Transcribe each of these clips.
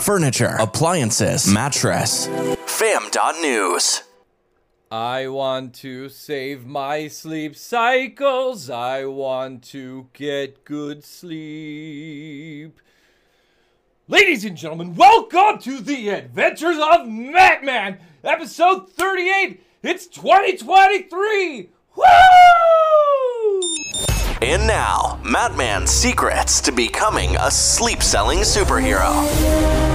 furniture, appliances, mattress. Fam.news. I want to save my sleep cycles. I want to get good sleep. Ladies and gentlemen, welcome to the Adventures of Matman, episode 38. It's 2023. Woo! And now, Madman's secrets to becoming a sleep selling superhero.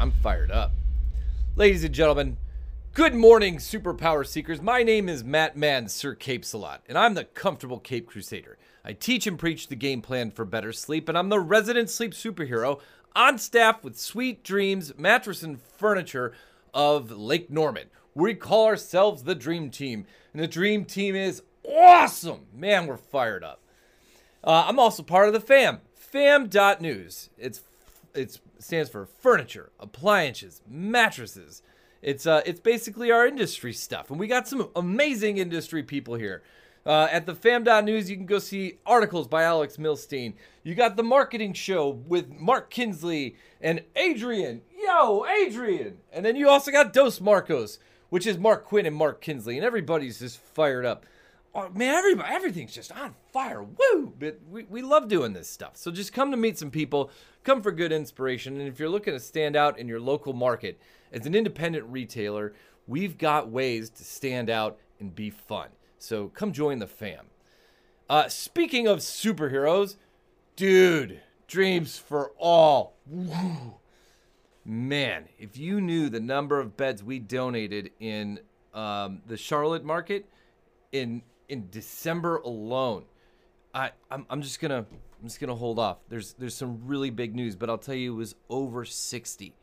I'm fired up. Ladies and gentlemen, good morning, superpower seekers. My name is Matt Man, Sir Cape Salot, and I'm the comfortable Cape Crusader. I teach and preach the game plan for better sleep, and I'm the resident sleep superhero on staff with Sweet Dreams Mattress and Furniture of Lake Norman. We call ourselves the Dream Team, and the Dream Team is awesome. Man, we're fired up. Uh, I'm also part of the FAM, fam.news. It's it stands for furniture, appliances, mattresses. It's uh, it's basically our industry stuff, and we got some amazing industry people here. Uh, at the fam.news, you can go see articles by Alex Milstein. You got the marketing show with Mark Kinsley and Adrian. Yo, Adrian! And then you also got Dos Marcos, which is Mark Quinn and Mark Kinsley, and everybody's just fired up. Oh, man, everybody, everything's just on fire. Woo! But we, we love doing this stuff. So just come to meet some people, come for good inspiration. And if you're looking to stand out in your local market as an independent retailer, we've got ways to stand out and be fun. So come join the fam. Uh, speaking of superheroes, dude, dreams for all. Woo. Man, if you knew the number of beds we donated in um, the Charlotte market in in December alone, I I'm, I'm just gonna I'm just gonna hold off. There's there's some really big news, but I'll tell you it was over 60.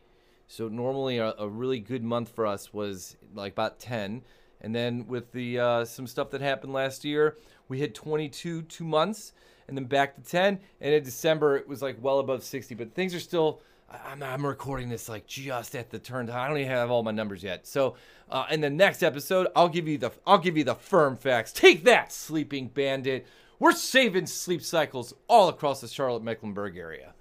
So normally a, a really good month for us was like about 10, and then with the uh, some stuff that happened last year, we hit 22 two months, and then back to 10. And in December it was like well above 60. But things are still. I'm, I'm recording this like just at the turn. I don't even have all my numbers yet. So uh, in the next episode, I'll give you the I'll give you the firm facts. Take that, sleeping bandit. We're saving sleep cycles all across the Charlotte Mecklenburg area.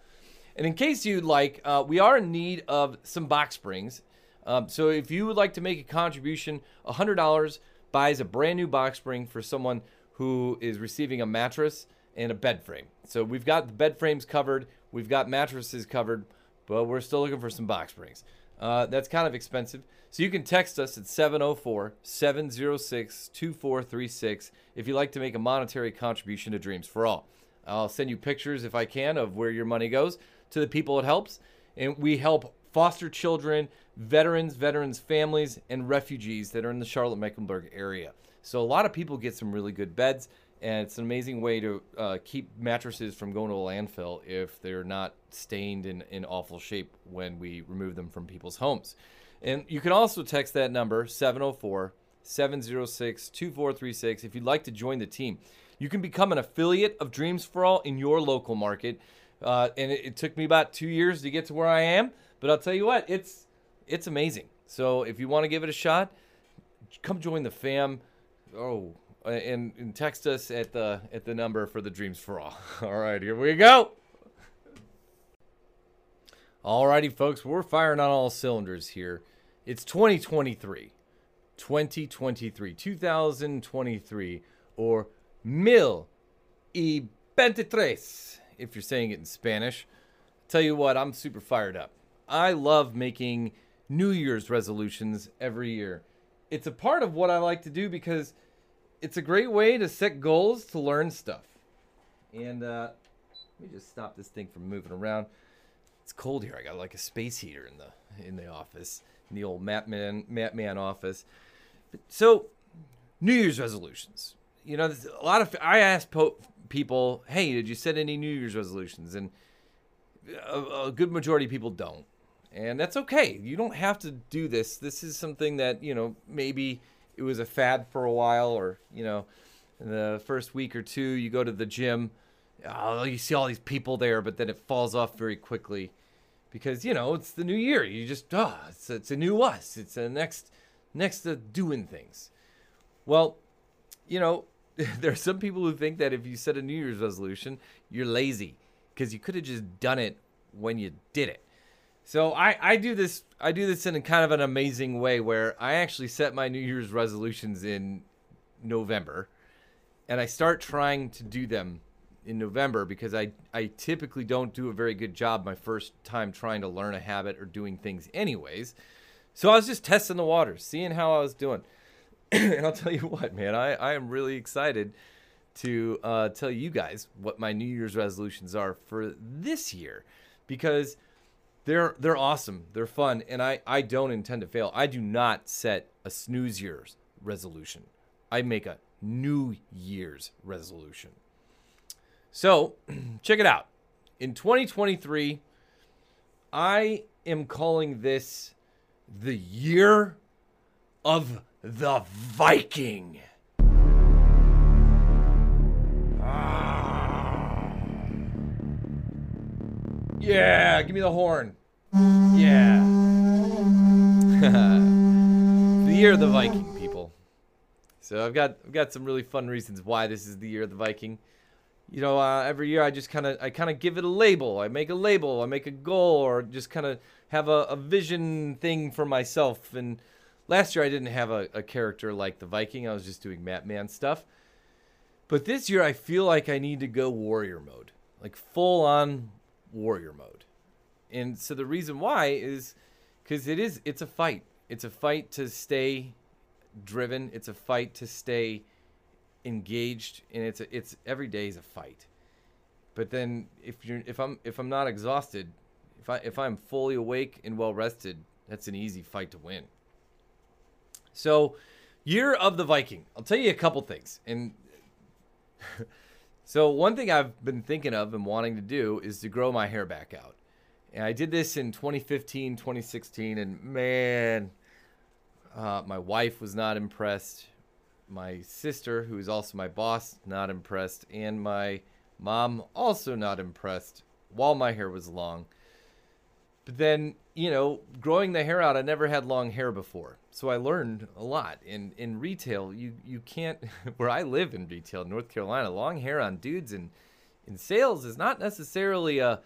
And in case you'd like, uh, we are in need of some box springs. Um, so if you would like to make a contribution, $100 buys a brand new box spring for someone who is receiving a mattress and a bed frame. So we've got the bed frames covered, we've got mattresses covered, but we're still looking for some box springs. Uh, that's kind of expensive. So you can text us at 704 706 2436 if you'd like to make a monetary contribution to Dreams for All. I'll send you pictures if I can of where your money goes to the people it helps. And we help foster children, veterans, veterans' families, and refugees that are in the Charlotte Mecklenburg area. So a lot of people get some really good beds, and it's an amazing way to uh, keep mattresses from going to a landfill if they're not stained in, in awful shape when we remove them from people's homes. And you can also text that number, 704 706 2436, if you'd like to join the team. You can become an affiliate of Dreams for All in your local market. Uh, and it, it took me about two years to get to where I am, but I'll tell you what, it's it's amazing. So if you want to give it a shot, come join the fam. Oh, Uh, and, and text us at the at the number for the Dreams for All. All right, here we go. Alrighty, folks, we're firing on all cylinders here. It's 2023. 2023. 2023. Or mil y veintitrés, if you're saying it in Spanish. Tell you what, I'm super fired up. I love making New Year's resolutions every year. It's a part of what I like to do because it's a great way to set goals to learn stuff. And uh, let me just stop this thing from moving around. It's cold here. I got like a space heater in the in the office, in the old Matt Man office. So, New Year's resolutions. You know, a lot of I ask po- people, "Hey, did you set any New Year's resolutions?" And a, a good majority of people don't and that's okay. You don't have to do this. This is something that you know maybe it was a fad for a while, or you know, in the first week or two, you go to the gym, oh, you see all these people there, but then it falls off very quickly because you know it's the new year. You just oh, it's it's a new us. It's a next next to doing things. Well, you know, there are some people who think that if you set a New Year's resolution, you're lazy because you could have just done it when you did it. So I, I do this I do this in a kind of an amazing way where I actually set my New Year's resolutions in November and I start trying to do them in November because I, I typically don't do a very good job my first time trying to learn a habit or doing things anyways. So I was just testing the waters, seeing how I was doing. and I'll tell you what, man, I, I am really excited to uh, tell you guys what my New Year's resolutions are for this year because they're they're awesome, they're fun, and I, I don't intend to fail. I do not set a snooze year's resolution. I make a New Year's resolution. So check it out. In 2023, I am calling this the year of the Viking. Yeah, give me the horn. Yeah. the year of the Viking, people. So I've got I've got some really fun reasons why this is the year of the Viking. You know, uh, every year I just kind of I kind of give it a label. I make a label. I make a goal, or just kind of have a, a vision thing for myself. And last year I didn't have a, a character like the Viking. I was just doing Matt Man stuff. But this year I feel like I need to go warrior mode, like full on warrior mode. And so the reason why is because it is it's a fight. It's a fight to stay driven. It's a fight to stay engaged, and it's a, it's every day is a fight. But then if you're if I'm if I'm not exhausted, if I if I'm fully awake and well rested, that's an easy fight to win. So, year of the Viking. I'll tell you a couple things. And so one thing I've been thinking of and wanting to do is to grow my hair back out. And I did this in 2015, 2016, and man, uh, my wife was not impressed. My sister, who is also my boss, not impressed. And my mom, also not impressed while my hair was long. But then, you know, growing the hair out, I never had long hair before. So I learned a lot. In in retail, you you can't where I live in retail, North Carolina, long hair on dudes and in sales is not necessarily a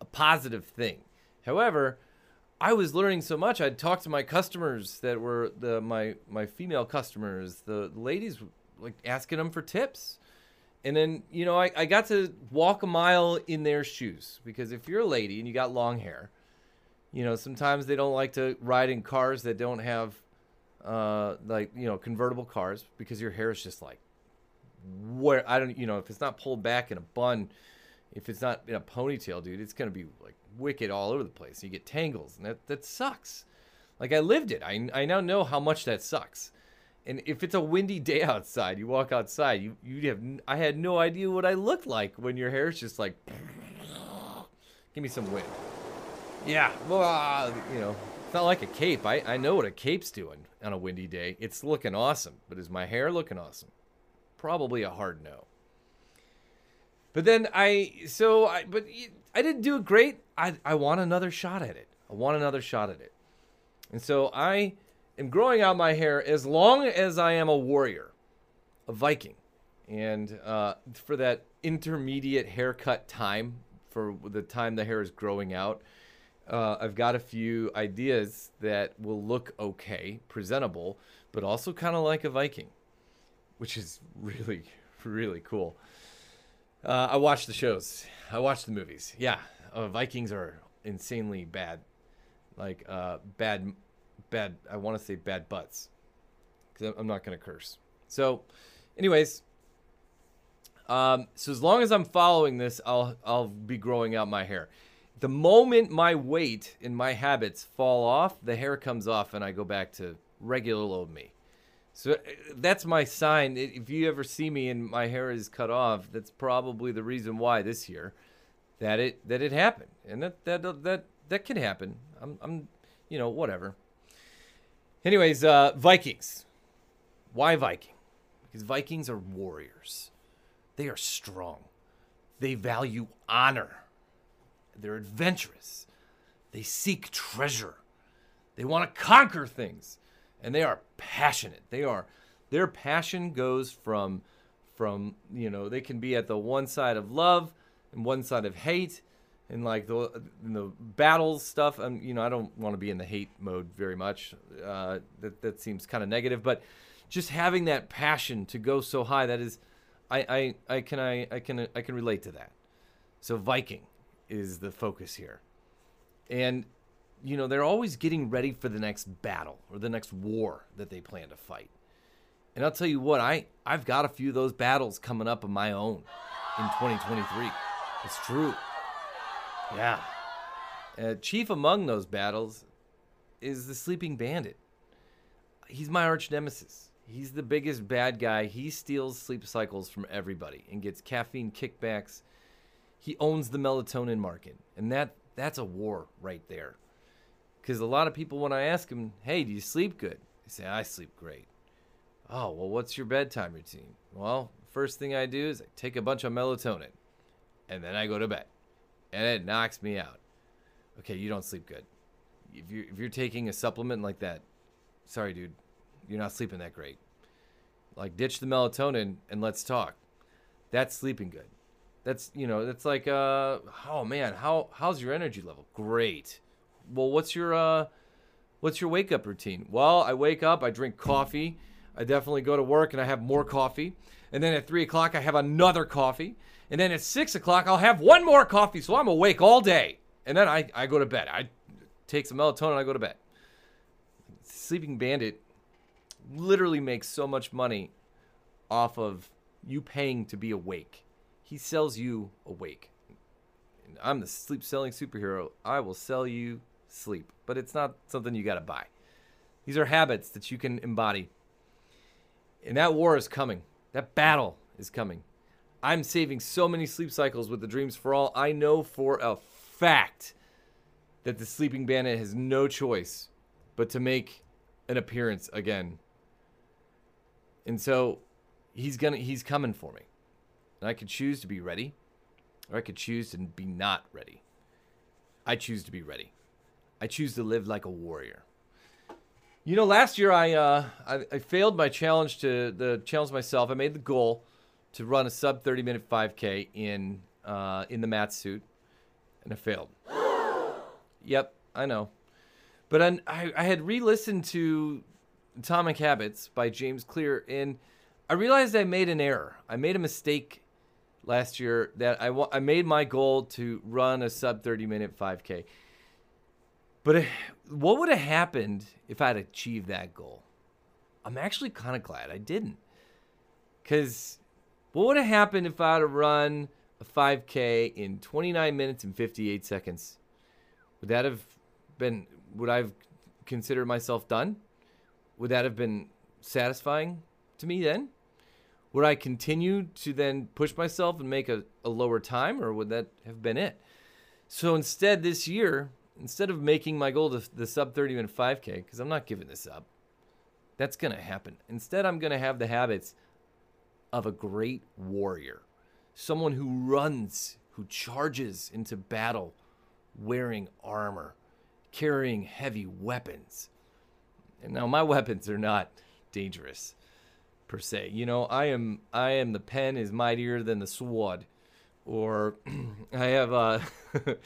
a positive thing. However, I was learning so much. I'd talk to my customers that were the my my female customers, the ladies like asking them for tips. And then, you know, I, I got to walk a mile in their shoes because if you're a lady and you got long hair, you know, sometimes they don't like to ride in cars that don't have uh like, you know, convertible cars because your hair is just like where I don't you know, if it's not pulled back in a bun, if it's not in a ponytail, dude, it's gonna be like wicked all over the place. You get tangles, and that that sucks. Like I lived it. I I now know how much that sucks. And if it's a windy day outside, you walk outside, you you have I had no idea what I looked like when your hair is just like give me some wind. Yeah, well, uh, you know, it's not like a cape. I I know what a cape's doing on a windy day. It's looking awesome, but is my hair looking awesome? Probably a hard no. But then I so I but I didn't do it great. I I want another shot at it. I want another shot at it. And so I am growing out my hair as long as I am a warrior, a Viking. And uh, for that intermediate haircut time, for the time the hair is growing out, uh, I've got a few ideas that will look okay, presentable, but also kind of like a Viking, which is really, really cool. Uh, I watch the shows. I watch the movies. Yeah, uh, Vikings are insanely bad, like uh, bad, bad. I want to say bad butts, because I'm not gonna curse. So, anyways, um, so as long as I'm following this, I'll I'll be growing out my hair. The moment my weight and my habits fall off, the hair comes off, and I go back to regular old me. So uh, that's my sign. If you ever see me and my hair is cut off, that's probably the reason why this year that it that it happened, and that that that that can happen. I'm I'm you know whatever. Anyways, uh, Vikings. Why Viking? Because Vikings are warriors. They are strong. They value honor. They're adventurous. They seek treasure. They want to conquer things and they are passionate. They are Their passion goes from from you know they can be at the one side of love and one side of hate and like the the battles stuff. And you know I don't want to be in the hate mode very much. Uh, that that seems kind of negative, but just having that passion to go so high that is, I I, I can I, I can I can relate to that. So Viking is the focus here, and you know they're always getting ready for the next battle or the next war that they plan to fight. And I'll tell you what, I I've got a few of those battles coming up of my own in 2023. It's true. Yeah. Uh, chief among those battles is the Sleeping Bandit. He's my arch nemesis. He's the biggest bad guy. He steals sleep cycles from everybody and gets caffeine kickbacks. He owns the melatonin market, and that that's a war right there. Because a lot of people, when I ask them, "Hey, do you sleep good?" They say, "I sleep great." Oh, well, what's your bedtime routine? Well, first thing I do is I take a bunch of melatonin, and then I go to bed and it knocks me out. Okay, you don't sleep good. If you're if you're taking a supplement like that, sorry, dude, you're not sleeping that great. Like ditch the melatonin and let's talk. That's sleeping good. That's you know that's like uh oh man how how's your energy level? Great. Well, what's your uh what's your wake up routine? Well, I wake up, I drink coffee. I definitely go to work and I have more coffee. And then at three o'clock, I have another coffee. And then at six o'clock, I'll have one more coffee. So I'm awake all day. And then I, I go to bed. I take some melatonin, I go to bed. Sleeping Bandit literally makes so much money off of you paying to be awake. He sells you awake. I'm the sleep selling superhero. I will sell you sleep, but it's not something you got to buy. These are habits that you can embody. And that war is coming. That battle is coming. I'm saving so many sleep cycles with the Dreams for All. I know for a fact that the Sleeping Bandit has no choice but to make an appearance again. And so he's gonna he's coming for me. And I could choose to be ready, or I could choose to be not ready. I choose to be ready. I choose to live like a warrior. You know, last year I uh, I, I failed my challenge to the challenge myself. I made the goal to run a sub 30 minute 5K in uh, in the mat suit, and I failed. yep, I know. But I, I, I had re-listened to Atomic Habits by James Clear, and I realized I made an error. I made a mistake last year that I, I made my goal to run a sub 30 minute 5K. But what would have happened if I'd achieved that goal? I'm actually kind of glad I didn't. Because what would have happened if I'd have run a 5K in 29 minutes and 58 seconds? Would that have been, would I have considered myself done? Would that have been satisfying to me then? Would I continue to then push myself and make a, a lower time, or would that have been it? So instead, this year, instead of making my goal the, the sub 30 minute 5K, because I'm not giving this up, that's going to happen. Instead, I'm going to have the habits of a great warrior, someone who runs, who charges into battle wearing armor, carrying heavy weapons. And now my weapons are not dangerous per se. You know, I am I am the pen is mightier than the sword. Or I have uh if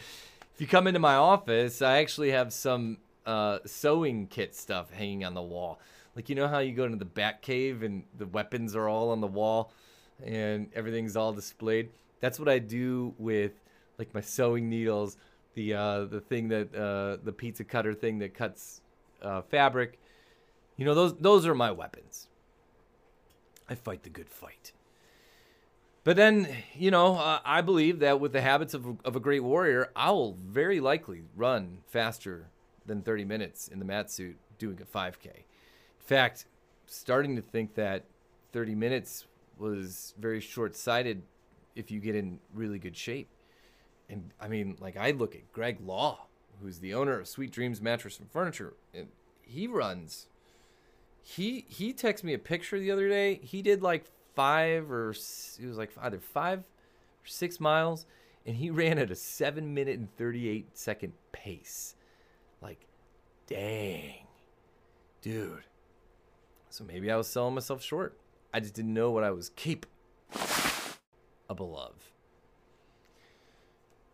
you come into my office, I actually have some uh, sewing kit stuff hanging on the wall. Like you know how you go into the Bat Cave and the weapons are all on the wall and everything's all displayed. That's what I do with like my sewing needles, the uh, the thing that uh, the pizza cutter thing that cuts uh, fabric. You know those those are my weapons. I fight the good fight. But then, you know, uh, I believe that with the habits of, of a great warrior, I will very likely run faster than 30 minutes in the mat suit doing a 5K In fact, starting to think that 30 minutes was very short sighted if you get in really good shape. And I mean, like, I look at Greg Law, who's the owner of Sweet Dreams Mattress and Furniture, and he runs. He he texted me a picture the other day. He did like five or it was like either five or six miles, and he ran at a seven minute and thirty eight second pace. Like, dang, dude, So maybe I was selling myself short. I just didn't know what I was capable of.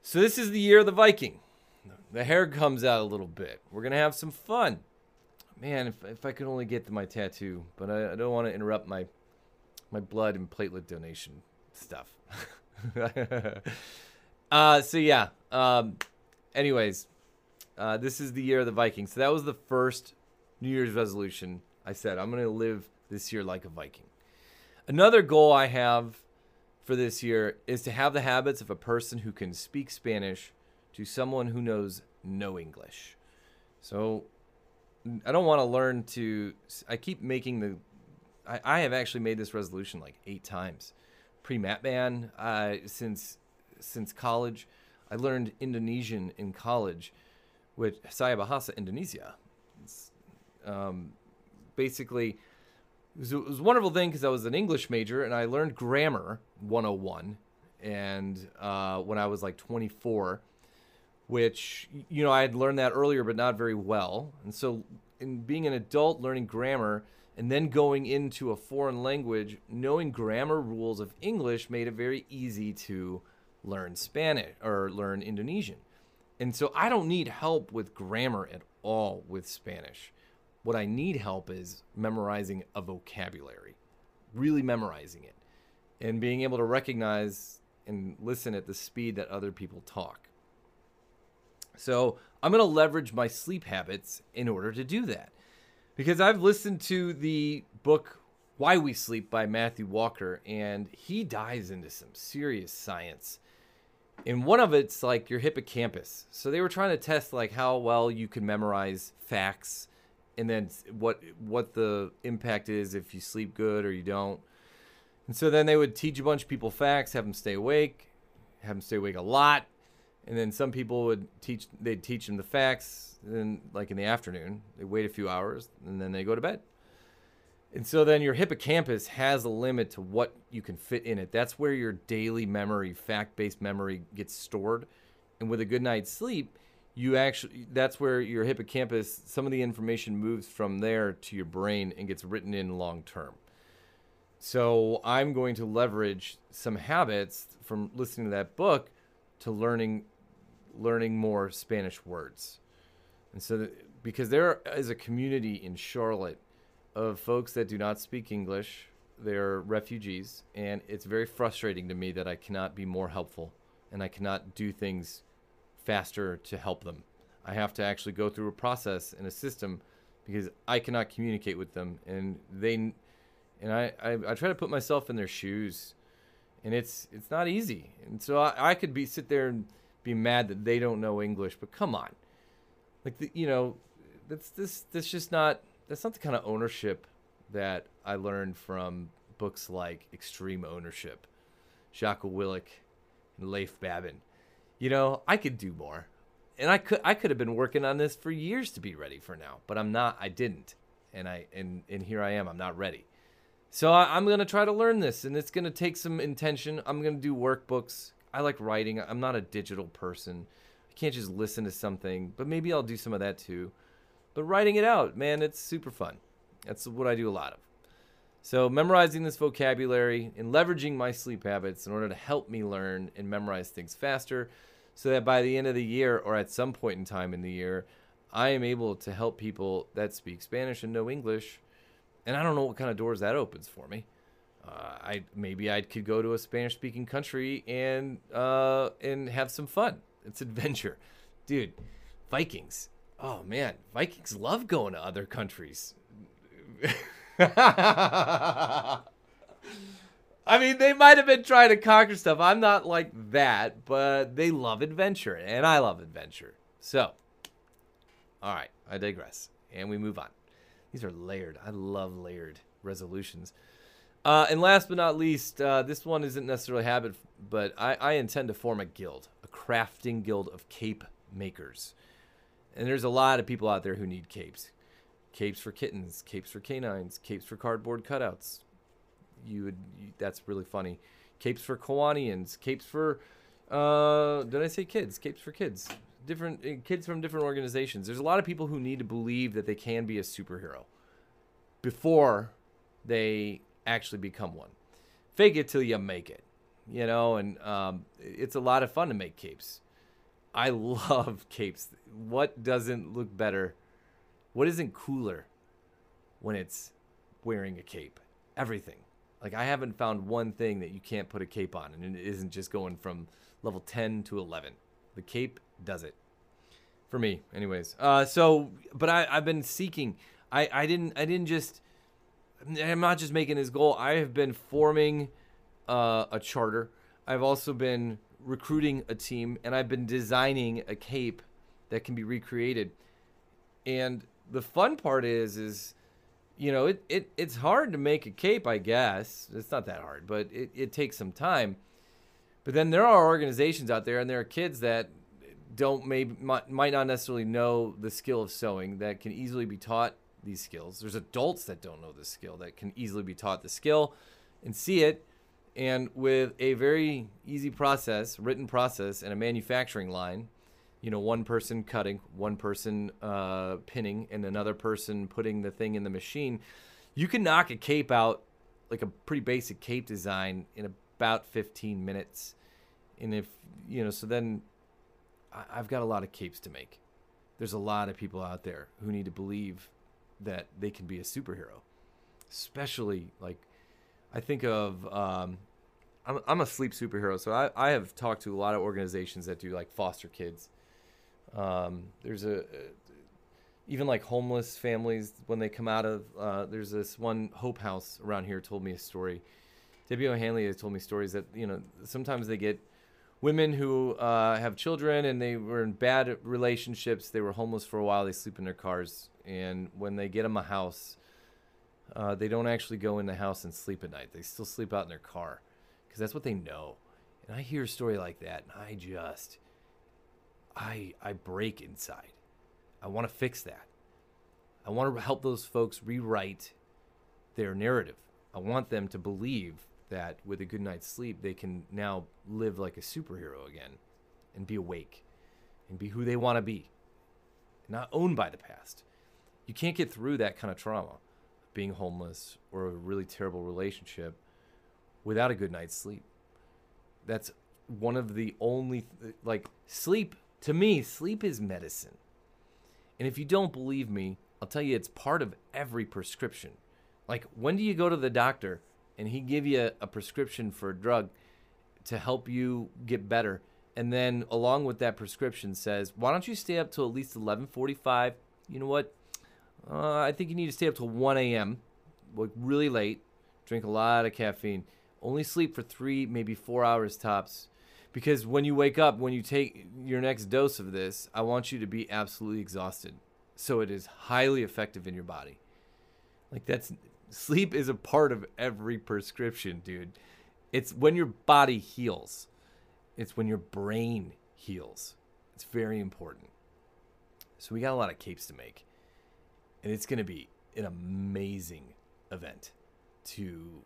So this is the year of the Viking. The hair comes out a little bit. We're gonna have some fun. Man, if, if I could only get to my tattoo, but I, I don't want to interrupt my my blood and platelet donation stuff. uh, so yeah. Um, anyways, uh, this is the year of the Vikings. So that was the first New Year's resolution. I said I'm gonna live this year like a Viking. Another goal I have for this year is to have the habits of a person who can speak Spanish to someone who knows no English. So I don't want to learn to. I keep making the. I, I have actually made this resolution like eight times. Pre Matman, uh, since since college, I learned Indonesian in college, with Saya Bahasa Indonesia. Um, basically, it was, it was, a wonderful thing because I was an English major and I learned grammar 101, and uh, when I was like 24 which you know I had learned that earlier, but not very well. And so, in being an adult, learning grammar and then going into a foreign language, knowing grammar rules of English made it very easy to learn Spanish or learn Indonesian. And so, I don't need help with grammar at all with Spanish. What I need help is memorizing a vocabulary, really memorizing it, and being able to recognize and listen at the speed that other people talk. So I'm going to leverage my sleep habits in order to do that. Because I've listened to the book Why We Sleep by Matthew Walker, and he dives into some serious science. And one of it's like your hippocampus. So they were trying to test like how well you can memorize facts and then what what the impact is if you sleep good or you don't. And so then they would teach a bunch of people facts, have them stay awake, have them stay awake a lot, and then some people would teach they'd teach them the facts and like in the afternoon they wait a few hours and then they go to bed. And so then your hippocampus has a limit to what you can fit in it. That's where your daily memory fact-based memory gets stored. And with a good night's sleep you actually that's where your hippocampus some of the information moves from there to your brain and gets written in long term so i'm going to leverage some habits from listening to that book to learning learning more Spanish words. And so, because there is a community in Charlotte of folks that do not speak English, they're refugees, and it's very frustrating to me that I cannot be more helpful and I cannot do things faster to help them. I have to actually go through a process and a system because I cannot communicate with them, and they, and I, I, I try to put myself in their shoes, and it's it's not easy. And so I, I could be sit there and be mad that they don't know English, but come on, like the, you know, that's this that's just not that's not the kind of ownership that I learned from books like Extreme Ownership, Jocko Willink, and Leif Babin. You know, I could do more, and I could I could have been working on this for years to be ready for now, but I'm not. I didn't, and I and and here I am. I'm not ready. So I, am gonna try to learn this, and it's gonna take some intention. I'm gonna do workbooks. I like writing. I'm not a digital person. I can't just listen to something, but maybe I'll do some of that too. But writing it out, man, it's super fun. That's what I do a lot of. So, memorizing this vocabulary and leveraging my sleep habits in order to help me learn and memorize things faster so that by the end of the year or at some point in time in the year, I am able to help people that speak Spanish and know English. And I don't know what kind of doors that opens for me I maybe I could go to a Spanish speaking country and uh, and have some fun. It's adventure, dude. Vikings. Oh man, Vikings love going to other countries. I mean, they might have been trying to conquer stuff. I'm not like that, but they love adventure, and I love adventure. So, all right, I digress, and we move on. These are layered. I love layered resolutions. Uh, and last but not least, uh, this one isn't necessarily habit, but I, I, intend to form a guild, a crafting guild of cape makers. And there's a lot of people out there who need capes. Capes for kittens, capes for canines, capes for cardboard cutouts. You would you, that's really funny. Capes for Kiwanians, capes for uh, did I say kids? Capes for kids. Different uh, kids from different organizations. There's a lot of people who need to believe that they can be a superhero before they actually become one. Fake it till you make it, you know, and um, it's a lot of fun to make capes. I love capes. What doesn't look better? What isn't cooler when it's wearing a cape? Everything. Like I haven't found one thing that you can't put a cape on and it isn't just going from level 10 to 11. The cape does it. For me, anyways. Uh, so, but I, I've been seeking. I, I didn't I didn't just I'm not just making this goal. I have been forming uh, a charter. I've also been recruiting a team, and I've been designing a cape that can be recreated. And the fun part is, is you know, it, it it's hard to make a cape. I guess it's not that hard, but it, it takes some time. But then there are organizations out there, and there are kids that don't maybe might, might not necessarily know the skill of sewing that can easily be taught these skills. There's adults that don't know this skill that can easily be taught the skill and see it. And with a very easy process, written process, and a manufacturing line, you know, one person cutting, one person uh, pinning, and another person putting the thing in the machine, you can knock a cape out like a pretty basic cape design in about 15 minutes. And if, you know, so then I've got a lot of capes to make. There's a lot of people out there who need to believe that they can be a superhero. Especially like I think of um, I'm I'm a sleep superhero, so I, I have talked to a lot of organizations that do like foster kids. Um, there's a, a even like homeless families when they come out of uh, there's this one Hope House around here told me a story. Debbie O'Hanley has told me stories that you know sometimes they get women who uh, have children and they were in bad relationships. They were homeless for a while. They sleep in their cars, and when they get them a house, uh, they don't actually go in the house and sleep at night. They still sleep out in their car because that's what they know. And I hear a story like that, and I just, I I break inside. I want to fix that. I want to help those folks rewrite their narrative. I want them to believe that with a good night's sleep, they can now live like a superhero again and be awake and be who they want to be, not owned by the past. You can't get through that kind of trauma, being homeless or a really terrible relationship, without a good night's sleep. That's one of the only, like, sleep, to me, sleep is medicine. And if you don't believe me, I'll tell you it's part of every prescription. Like, when do you go to the doctor and he give you a, a prescription for a drug to help you get better and then along with that prescription says why don't you stay up till at least 11.45 you know what uh, i think you need to stay up till 1 a.m like really late drink a lot of caffeine only sleep for three maybe four hours tops because when you wake up when you take your next dose of this i want you to be absolutely exhausted so it is highly effective in your body like that's Sleep is a part of every prescription, dude. It's when your body heals, it's when your brain heals. It's very important. So we got a lot of capes to make. And it's going to be an amazing event to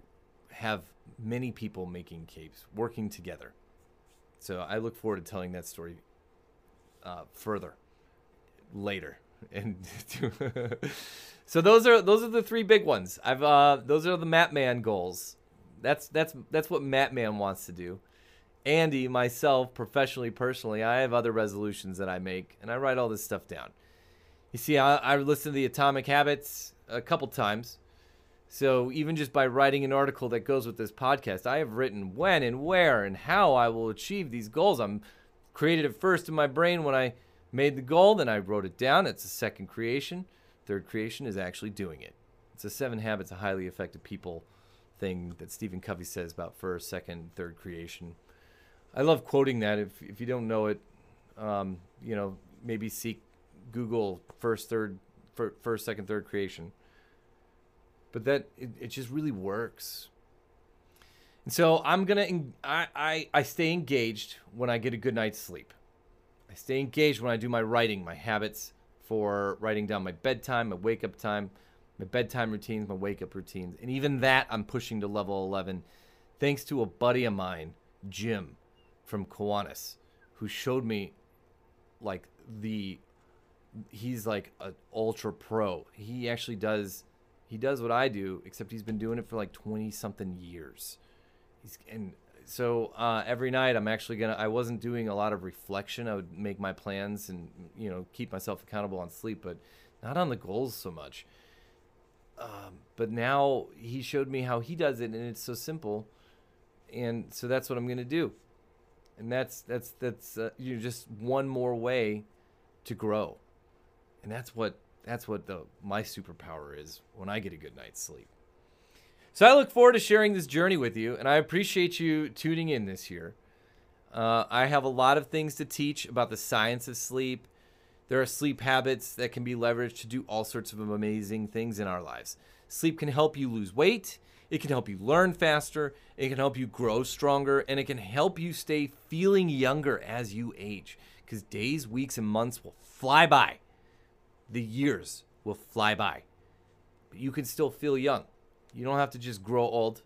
have many people making capes working together. So I look forward to telling that story uh, further later and so those are those are the three big ones. I've uh, those are the Matman goals. That's that's that's what Matman wants to do. Andy, myself, professionally, personally, I have other resolutions that I make, and I write all this stuff down. You see, I, I listened to the Atomic Habits a couple times. So even just by writing an article that goes with this podcast, I have written when and where and how I will achieve these goals. I'm created it first in my brain when I made the goal, then I wrote it down. It's a second creation. Third creation is actually doing it. It's a seven habits of highly effective people thing that Stephen Covey says about first, second, third creation. I love quoting that. If, if you don't know it, um, you know, maybe seek Google first, third, first, second, third creation. But that it, it just really works. And so I'm gonna I, I I stay engaged when I get a good night's sleep. I stay engaged when I do my writing, my habits for writing down my bedtime, my wake up time, my bedtime routines, my wake up routines. And even that I'm pushing to level 11 thanks to a buddy of mine, Jim from Kiwanis, who showed me like the he's like an ultra pro. He actually does He does what I do, except he's been doing it for like 20 something years. He's and so uh, every night I'm actually gonna. I wasn't doing a lot of reflection. I would make my plans and you know keep myself accountable on sleep, but not on the goals so much. Um, but now he showed me how he does it, and it's so simple. And so that's what I'm gonna do. And that's that's that's uh, you know, just one more way to grow, and that's what that's what the my superpower is when I get a good night's sleep. So I look forward to sharing this journey with you, and I appreciate you tuning in this year. Uh, I have a lot of things to teach about the science of sleep. There are sleep habits that can be leveraged to do all sorts of amazing things in our lives. Sleep can help you lose weight, it can help you learn faster, it can help you grow stronger, and it can help you stay feeling younger as you age. Because days, weeks, and months will fly by the years will fly by. But you can still feel young. You don't have to just grow old.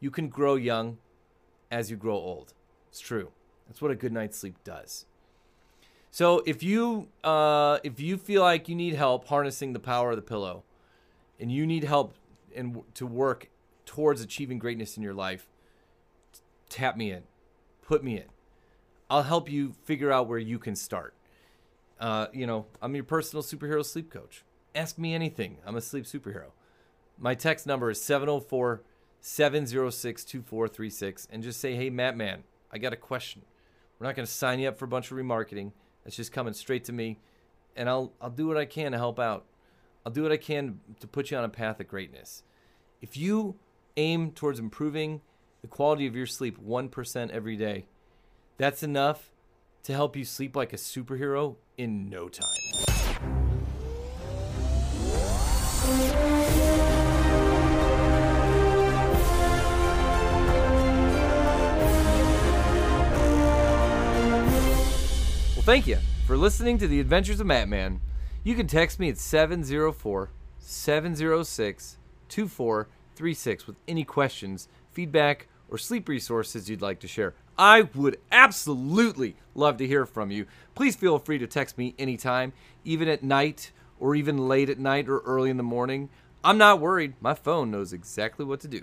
You can grow young as you grow old. It's true. That's what a good night's sleep does. So if you uh, if you feel like you need help harnessing the power of the pillow, and you need help and to work towards achieving greatness in your life, tap me in, put me in. I'll help you figure out where you can start. Uh, you know, I'm your personal superhero sleep coach. Ask me anything. I'm a sleep superhero. My text number is 704 706 2436 and just say, hey, Matt Man, I got a question. We're not going to sign you up for a bunch of remarketing. It's just coming straight to me, and I'll, I'll do what I can to help out. I'll do what I can to put you on a path of greatness. If you aim towards improving the quality of your sleep 1% every day, that's enough to help you sleep like a superhero in no time. Well, thank you for listening to the Adventures of Mattman. You can text me at 704 706 2436 with any questions, feedback, or sleep resources you'd like to share. I would absolutely love to hear from you. Please feel free to text me anytime, even at night or even late at night or early in the morning. I'm not worried. My phone knows exactly what to do.